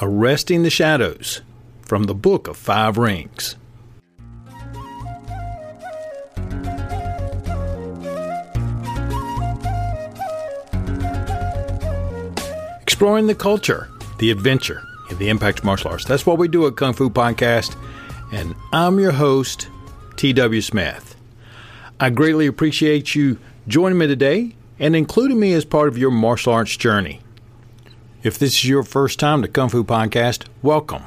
Arresting the Shadows from the Book of Five Rings. Exploring the culture, the adventure, and the impact of martial arts. That's what we do at Kung Fu Podcast, and I'm your host, T.W. Smith. I greatly appreciate you joining me today and including me as part of your martial arts journey. If this is your first time to Kung Fu Podcast, welcome.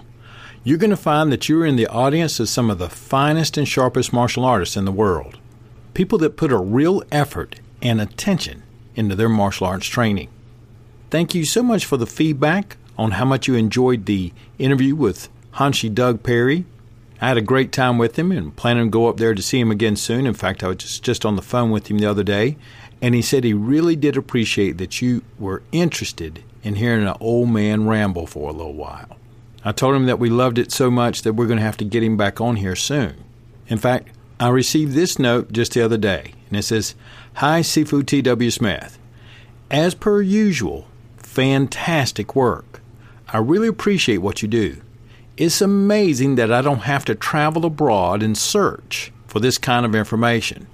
You're going to find that you're in the audience of some of the finest and sharpest martial artists in the world. People that put a real effort and attention into their martial arts training. Thank you so much for the feedback on how much you enjoyed the interview with Hanshi Doug Perry. I had a great time with him and planning to go up there to see him again soon. In fact, I was just, just on the phone with him the other day, and he said he really did appreciate that you were interested in hearing an old man ramble for a little while. I told him that we loved it so much that we're going to have to get him back on here soon. In fact, I received this note just the other day, and it says, Hi, Sifu T.W. Smith. As per usual, fantastic work. I really appreciate what you do. It's amazing that I don't have to travel abroad and search for this kind of information.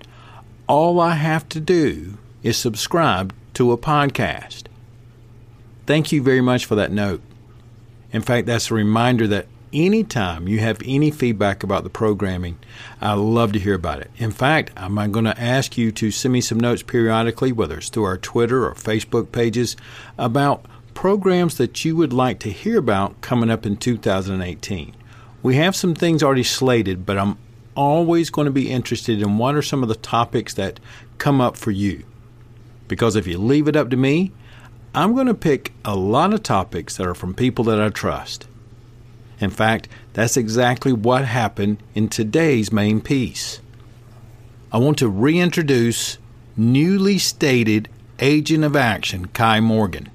All I have to do is subscribe to a podcast. Thank you very much for that note. In fact, that's a reminder that anytime you have any feedback about the programming, I love to hear about it. In fact, I'm going to ask you to send me some notes periodically, whether it's through our Twitter or Facebook pages, about programs that you would like to hear about coming up in 2018. We have some things already slated, but I'm always going to be interested in what are some of the topics that come up for you. Because if you leave it up to me, I'm going to pick a lot of topics that are from people that I trust. In fact, that's exactly what happened in today's main piece. I want to reintroduce newly stated agent of action Kai Morgan.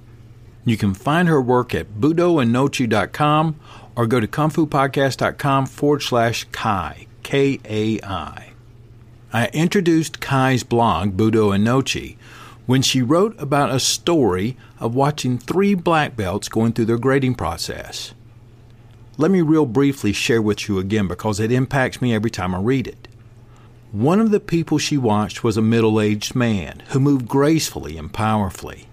You can find her work at budoinochi.com or go to kungfupodcast.com forward slash Kai, K A I. I introduced Kai's blog, Budo Inochi, when she wrote about a story of watching three black belts going through their grading process. Let me real briefly share with you again because it impacts me every time I read it. One of the people she watched was a middle aged man who moved gracefully and powerfully.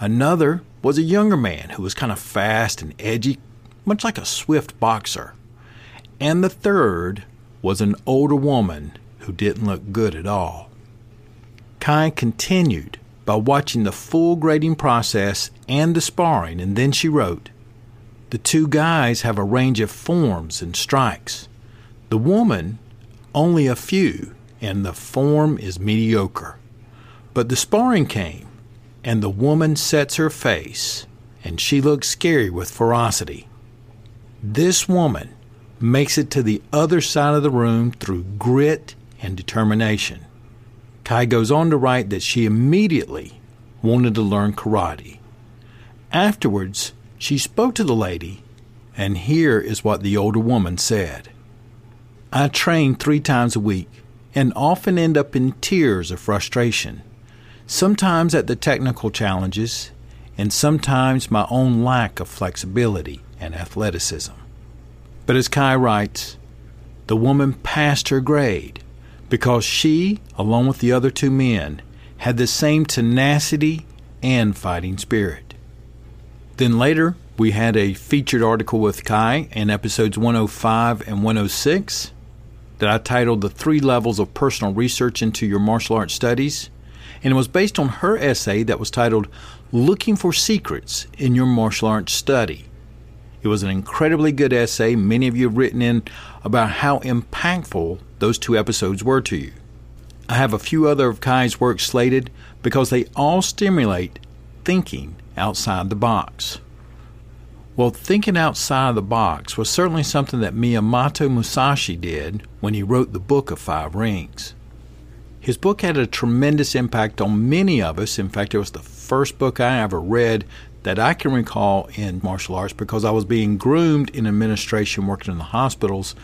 Another was a younger man who was kind of fast and edgy, much like a swift boxer. And the third was an older woman who didn't look good at all. Kai continued by watching the full grading process and the sparring, and then she wrote, The two guys have a range of forms and strikes. The woman, only a few, and the form is mediocre. But the sparring came, and the woman sets her face, and she looks scary with ferocity. This woman makes it to the other side of the room through grit and determination. Kai goes on to write that she immediately wanted to learn karate. Afterwards, she spoke to the lady, and here is what the older woman said I train three times a week and often end up in tears of frustration sometimes at the technical challenges, and sometimes my own lack of flexibility and athleticism. But as Kai writes, the woman passed her grade because she, along with the other two men, had the same tenacity and fighting spirit. Then later, we had a featured article with Kai in episodes 105 and 106 that I titled The Three Levels of Personal Research into Your Martial Arts Studies and it was based on her essay that was titled Looking for Secrets in Your Martial Arts Study. It was an incredibly good essay. Many of you have written in about how impactful those two episodes were to you. I have a few other of Kai's works slated because they all stimulate thinking outside the box. Well, thinking outside the box was certainly something that Miyamoto Musashi did when he wrote the Book of Five Rings. His book had a tremendous impact on many of us. In fact, it was the first book I ever read that I can recall in martial arts because I was being groomed in administration working in the hospitals.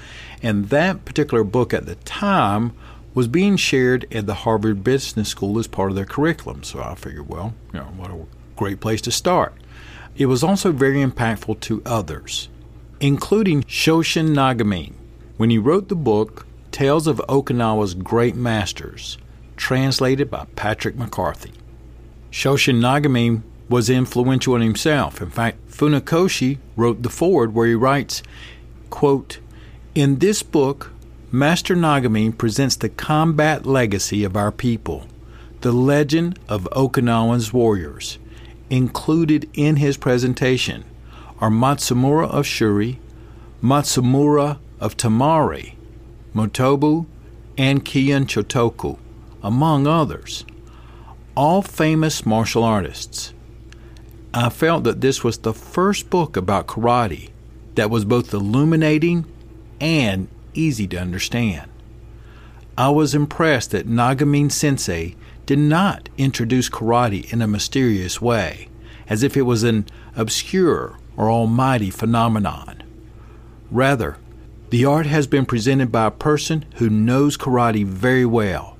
And that particular book at the time was being shared at the Harvard Business School as part of their curriculum. So I figured, well, you know, what a great place to start. it was also very impactful to others, including Shoshin Nagamine, when he wrote the book Tales of Okinawa's Great Masters, translated by Patrick McCarthy. Shoshin Nagamine was influential in himself. In fact, Funakoshi wrote the foreword where he writes, quote, In this book, Master Nagamine presents the combat legacy of our people, the legend of Okinawan's warriors. Included in his presentation are Matsumura of Shuri, Matsumura of Tomari, Motobu, and Kyan Chotoku, among others, all famous martial artists. I felt that this was the first book about karate that was both illuminating and easy to understand. I was impressed that Nagamine Sensei did not introduce karate in a mysterious way, as if it was an obscure or almighty phenomenon. Rather, the art has been presented by a person who knows karate very well,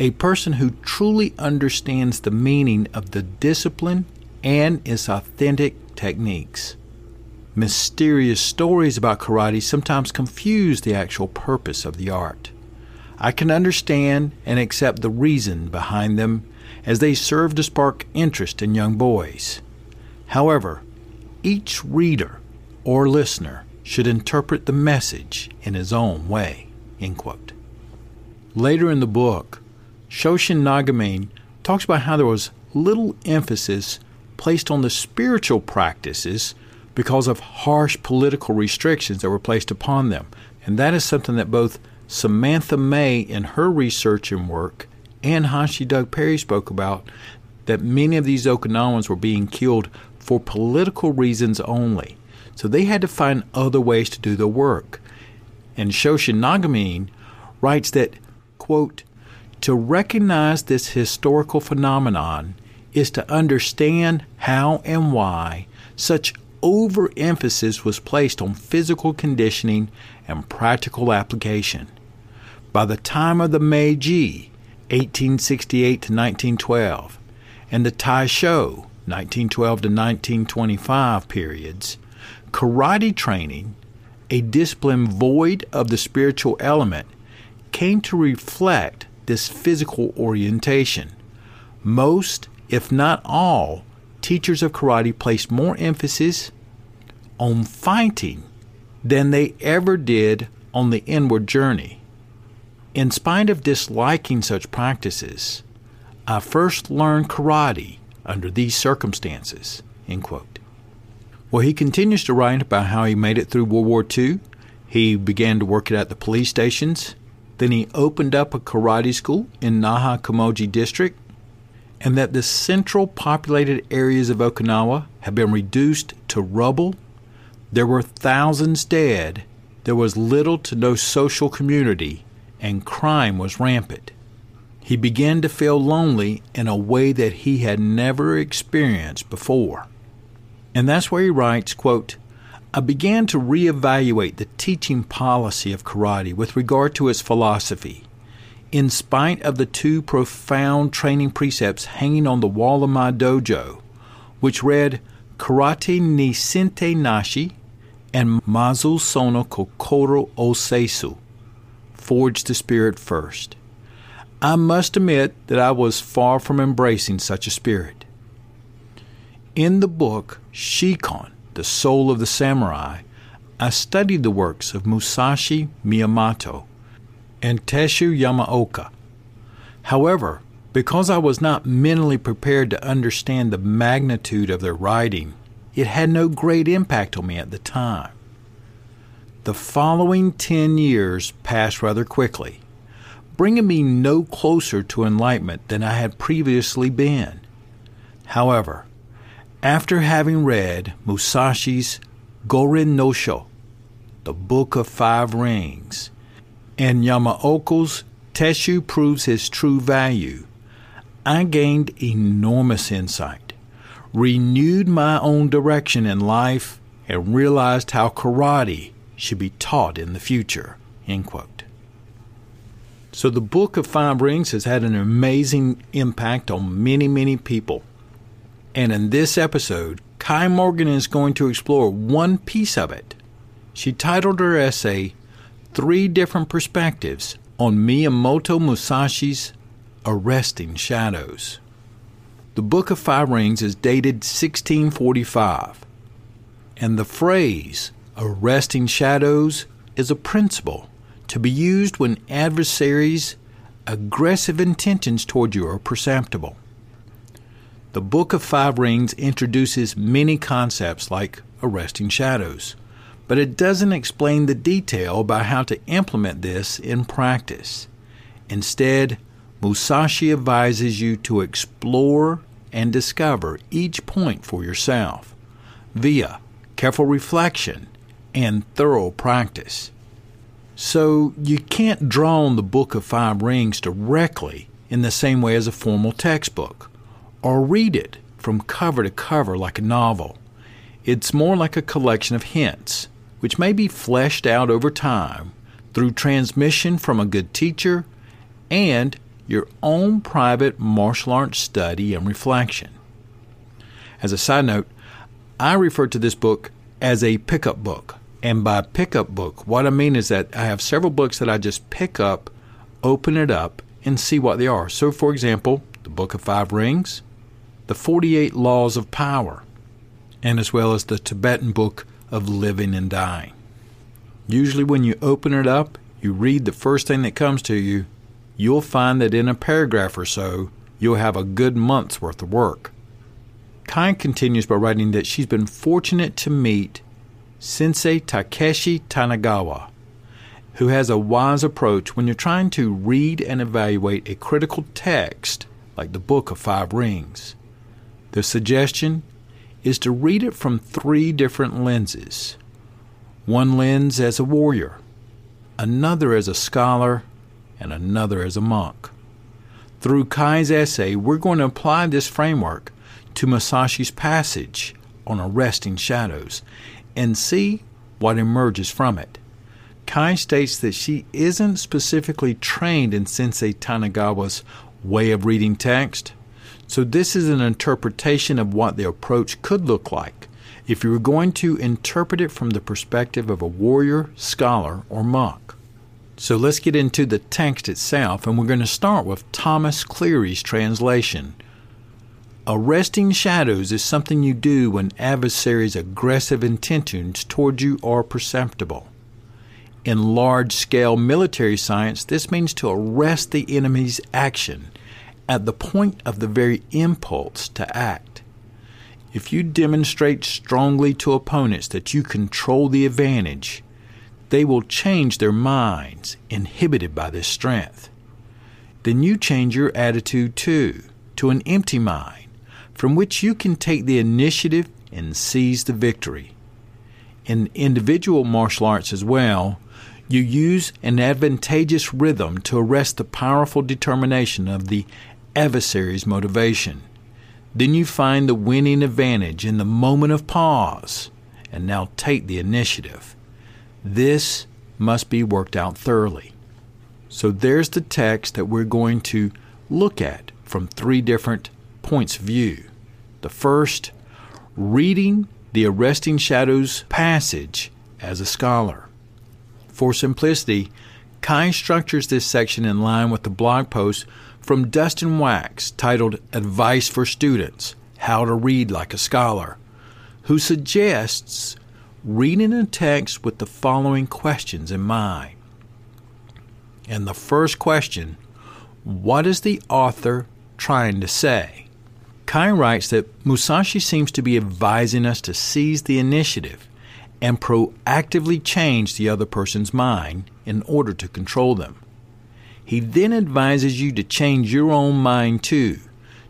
a person who truly understands the meaning of the discipline and its authentic techniques. Mysterious stories about karate sometimes confuse the actual purpose of the art. I can understand and accept the reason behind them as they serve to spark interest in young boys. However, each reader or listener should interpret the message in his own way. Later in the book, Shoshin Nagamine talks about how there was little emphasis placed on the spiritual practices because of harsh political restrictions that were placed upon them. And that is something that both Samantha May in her research and work and Hanshi Doug Perry spoke about that many of these Okinawans were being killed for political reasons only. So they had to find other ways to do the work. And Shoshin Nagamine writes that, quote, to recognize this historical phenomenon is to understand how and why such overemphasis was placed on physical conditioning and practical application. By the time of the Meiji, 1868 to 1912, and the Taisho, 1912 to 1925 periods, karate training, a discipline void of the spiritual element, came to reflect this physical orientation. Most if not all, teachers of karate placed more emphasis on fighting than they ever did on the inward journey. In spite of disliking such practices, I first learned karate under these circumstances. Well, he continues to write about how he made it through World War II. He began to work it at the police stations. Then he opened up a karate school in Naha Kumoji District and that the central populated areas of Okinawa have been reduced to rubble. There were thousands dead. There was little to no social community, and crime was rampant. He began to feel lonely in a way that he had never experienced before. And that's where he writes, quote, I began to reevaluate the teaching policy of karate with regard to its philosophy in spite of the two profound training precepts hanging on the wall of my dojo, which read Karate ni Sente Nashi and Mazu Sono Kokoro Oseisu, forge the spirit first. I must admit that I was far from embracing such a spirit. In the book Shikon, The Soul of the Samurai, I studied the works of Musashi Miyamoto and Teshu Yamaoka. However, because I was not mentally prepared to understand the magnitude of their writing, it had no great impact on me at the time. The following ten years passed rather quickly, bringing me no closer to enlightenment than I had previously been. However, after having read Musashi's Gorin no Sho, the Book of Five Rings, and Yamaoka's Tesshu proves his true value, I gained enormous insight, renewed my own direction in life, and realized how karate should be taught in the future. So the Book of Five Rings has had an amazing impact on many, many people. And in this episode, Kai Morgan is going to explore one piece of it. She titled her essay Three Different Perspectives on Miyamoto Musashi's Arresting Shadows. The Book of Five Rings is dated 1645, and the phrase arresting shadows is a principle to be used when adversaries' aggressive intentions toward you are perceptible. The Book of Five Rings introduces many concepts like arresting shadows, but it doesn't explain the detail about how to implement this in practice. Instead, Musashi advises you to explore and discover each point for yourself via careful reflection and thorough practice. So you can't draw on the Book of Five Rings directly in the same way as a formal textbook, or read it from cover to cover like a novel. It's more like a collection of hints, which may be fleshed out over time through transmission from a good teacher and your own private martial arts study and reflection. As a side note, I refer to this book as a pickup book. And by pickup book, what I mean is that I have several books that I just pick up, open it up, and see what they are. So, for example, the Book of Five Rings, the 48 Laws of Power, and as well as the Tibetan Book of Living and Dying. Usually, when you open it up, you read the first thing that comes to you, you'll find that in a paragraph or so, you'll have a good month's worth of work. Kai continues by writing that she's been fortunate to meet Sensei Takeshi Tanagawa, who has a wise approach when you're trying to read and evaluate a critical text like the Book of Five Rings. The suggestion is to read it from three different lenses one lens as a warrior, another as a scholar, and another as a monk. Through Kai's essay, we're going to apply this framework to Musashi's passage on arresting shadows and see what emerges from it. Kai states that she isn't specifically trained in Sensei Tanagawa's way of reading text, so this is an interpretation of what the approach could look like if you were going to interpret it from the perspective of a warrior, scholar, or monk. So let's get into the text itself, and we're going to start with Thomas Cleary's translation. Arresting shadows is something you do when adversaries' aggressive intentions toward you are perceptible. In large scale military science, this means to arrest the enemy's action at the point of the very impulse to act. If you demonstrate strongly to opponents that you control the advantage, they will change their minds, inhibited by this strength. Then you change your attitude too, to an empty mind, from which you can take the initiative and seize the victory. In individual martial arts as well, you use an advantageous rhythm to arrest the powerful determination of the adversary's motivation. Then you find the winning advantage in the moment of pause and now take the initiative. This must be worked out thoroughly. So there's the text that we're going to look at from three different points of view. The first, reading the Arresting Shadows passage as a scholar. For simplicity, Kai structures this section in line with the blog post from Dustin Wax titled Advice for Students How to Read Like a Scholar, who suggests reading a text with the following questions in mind. And the first question What is the author trying to say? Kai writes that Musashi seems to be advising us to seize the initiative and proactively change the other person's mind in order to control them. He then advises you to change your own mind too,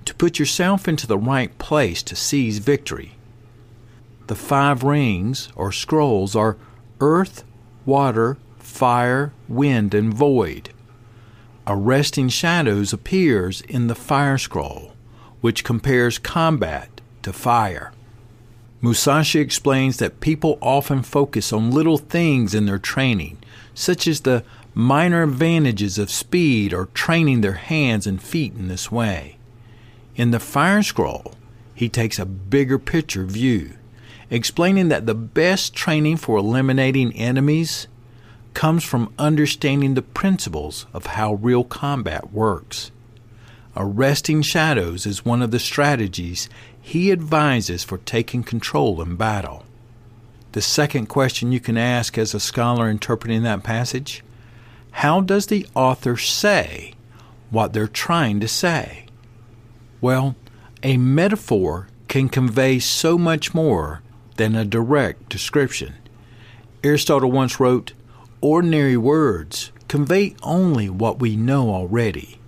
to put yourself into the right place to seize victory. The five rings, or scrolls, are earth, water, fire, wind, and void. Arresting Shadows appears in the fire scroll, which compares combat to fire. Musashi explains that people often focus on little things in their training, such as the minor advantages of speed or training their hands and feet in this way. In the fire scroll, he takes a bigger picture view, explaining that the best training for eliminating enemies comes from understanding the principles of how real combat works. Arresting shadows is one of the strategies he advises for taking control in battle. The second question you can ask as a scholar interpreting that passage how does the author say what they're trying to say? Well, a metaphor can convey so much more than a direct description. Aristotle once wrote, Ordinary words convey only what we know already.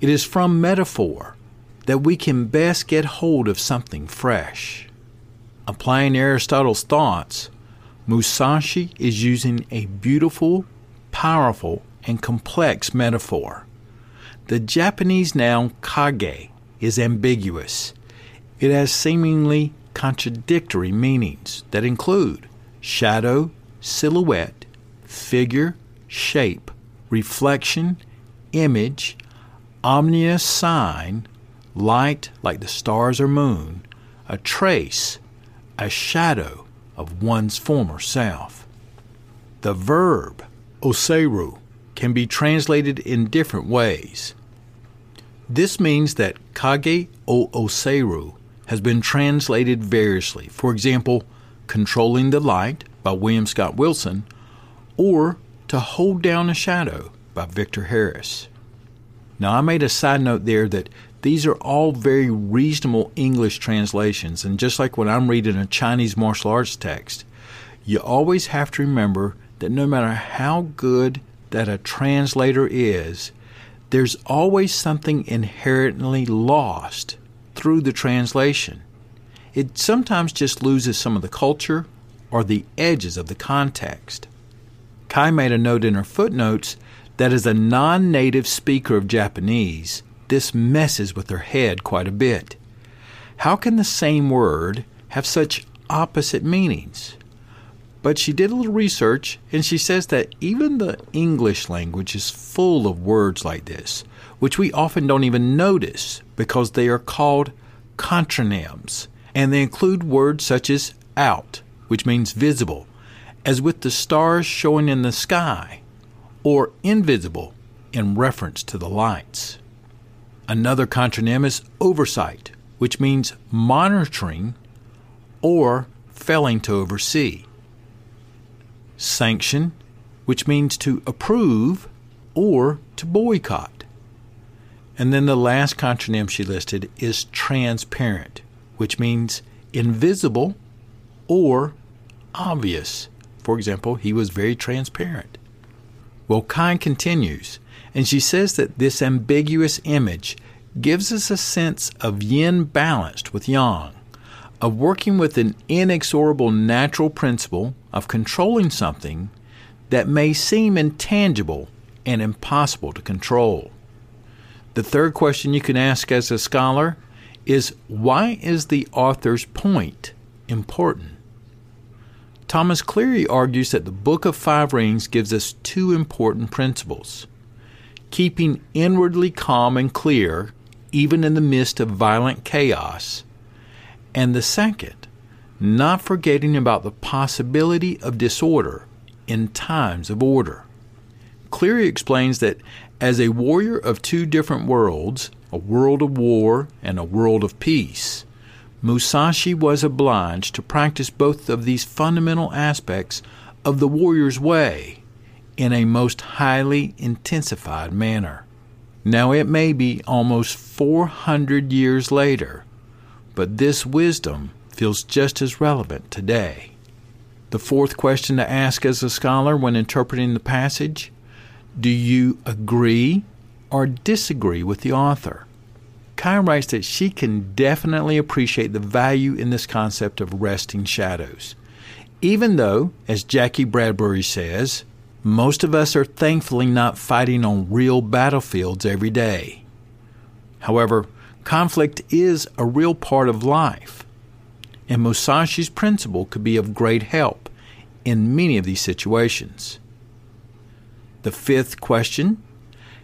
It is from metaphor that we can best get hold of something fresh. Applying Aristotle's thoughts, Musashi is using a beautiful, powerful, and complex metaphor. The Japanese noun kage is ambiguous. It has seemingly contradictory meanings that include shadow, silhouette, figure, shape, reflection, image, ominous sign, light like the stars or moon, a trace, a shadow of one's former self. The verb oseru can be translated in different ways. This means that kage o oseru has been translated variously. For example, controlling the light by William Scott Wilson, or to hold down a shadow by Victor Harris. Now, I made a side note there that these are all very reasonable English translations, and just like when I'm reading a Chinese martial arts text, you always have to remember that no matter how good that a translator is, there's always something inherently lost through the translation. It sometimes just loses some of the culture or the edges of the context. Kai made a note in her footnotes that as a non native speaker of Japanese, this messes with her head quite a bit. How can the same word have such opposite meanings? But she did a little research and she says that even the English language is full of words like this, which we often don't even notice because they are called contronyms and they include words such as out, which means visible, as with the stars showing in the sky or invisible in reference to the lights. Another contronym is oversight, which means monitoring or failing to oversee. Sanction, which means to approve or to boycott. And then the last contronym she listed is transparent, which means invisible or obvious. For example, he was very transparent. Well, Kai continues, and she says that this ambiguous image gives us a sense of yin balanced with yang, of working with an inexorable natural principle of controlling something that may seem intangible and impossible to control. The third question you can ask as a scholar is why is the author's point important? Thomas Cleary argues that the Book of Five Rings gives us two important principles keeping inwardly calm and clear, even in the midst of violent chaos, and the second, not forgetting about the possibility of disorder in times of order. Cleary explains that as a warrior of two different worlds, a world of war and a world of peace, Musashi was obliged to practice both of these fundamental aspects of the warrior's way in a most highly intensified manner. Now, it may be almost 400 years later, but this wisdom feels just as relevant today. The fourth question to ask as a scholar when interpreting the passage do you agree or disagree with the author? Kai writes that she can definitely appreciate the value in this concept of resting shadows. Even though, as Jackie Bradbury says, most of us are thankfully not fighting on real battlefields every day. However, conflict is a real part of life, and Musashi's principle could be of great help in many of these situations. The fifth question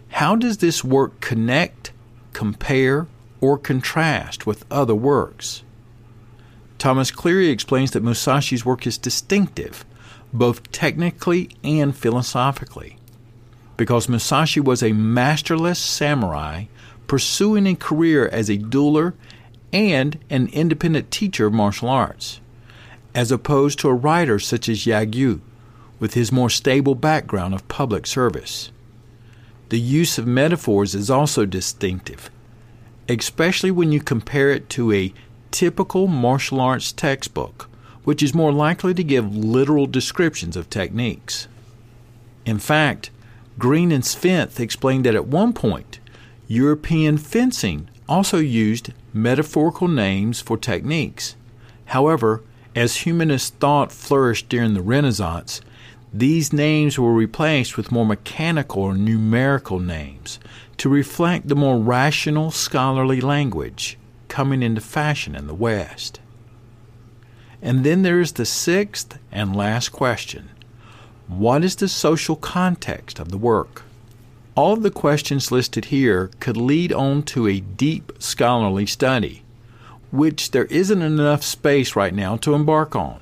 How does this work connect compare, or contrast with other works. Thomas Cleary explains that Musashi's work is distinctive, both technically and philosophically, because Musashi was a masterless samurai pursuing a career as a dueler and an independent teacher of martial arts, as opposed to a writer such as Yagyu, with his more stable background of public service. The use of metaphors is also distinctive, especially when you compare it to a typical martial arts textbook, which is more likely to give literal descriptions of techniques. In fact, Green and Svinth explained that at one point, European fencing also used metaphorical names for techniques. However, as humanist thought flourished during the Renaissance, these names were replaced with more mechanical or numerical names to reflect the more rational scholarly language coming into fashion in the West. And then there is the sixth and last question What is the social context of the work? All of the questions listed here could lead on to a deep scholarly study, which there isn't enough space right now to embark on.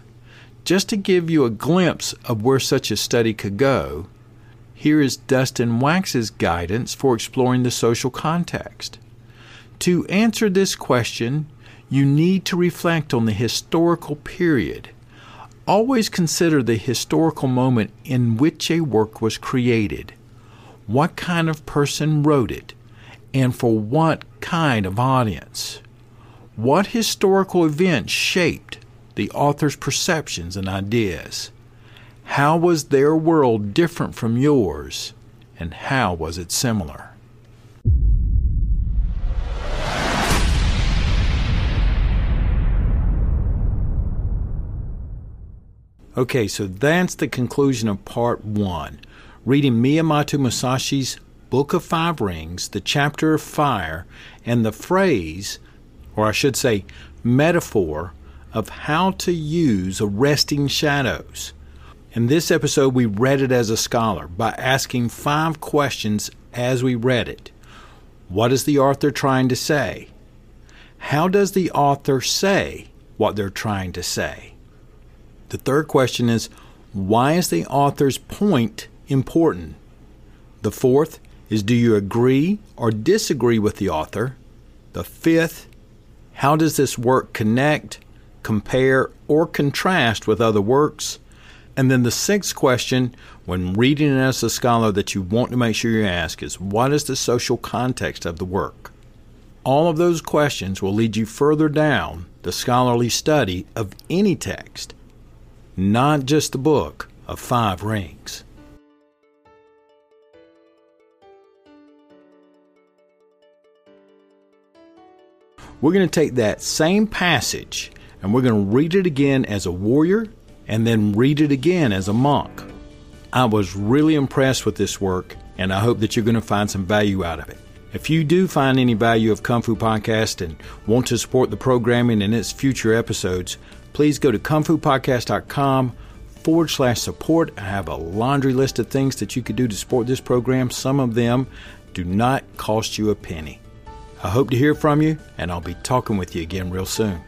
Just to give you a glimpse of where such a study could go, here is Dustin Wax's guidance for exploring the social context. To answer this question, you need to reflect on the historical period. Always consider the historical moment in which a work was created what kind of person wrote it, and for what kind of audience. What historical event shaped the author's perceptions and ideas? How was their world different from yours, and how was it similar? Okay, so that's the conclusion of part one reading Miyamoto Musashi's Book of Five Rings, the chapter of fire, and the phrase, or I should say, metaphor, of how to use arresting shadows. In this episode, we read it as a scholar by asking five questions as we read it. What is the author trying to say? How does the author say what they're trying to say? The third question is why is the author's point important. The fourth is do you agree or disagree with the author? The fifth, how does this work connect, compare, or contrast with other works? And then the sixth question, when reading it as a scholar, that you want to make sure you ask is what is the social context of the work? All of those questions will lead you further down the scholarly study of any text, not just the book of five rings. We're going to take that same passage and we're going to read it again as a warrior and then read it again as a monk. I was really impressed with this work, and I hope that you're going to find some value out of it. If you do find any value of Kung Fu Podcast and want to support the programming and its future episodes, please go to kungfupodcast.com forward slash support. I have a laundry list of things that you could do to support this program. Some of them do not cost you a penny. I hope to hear from you, and I'll be talking with you again real soon.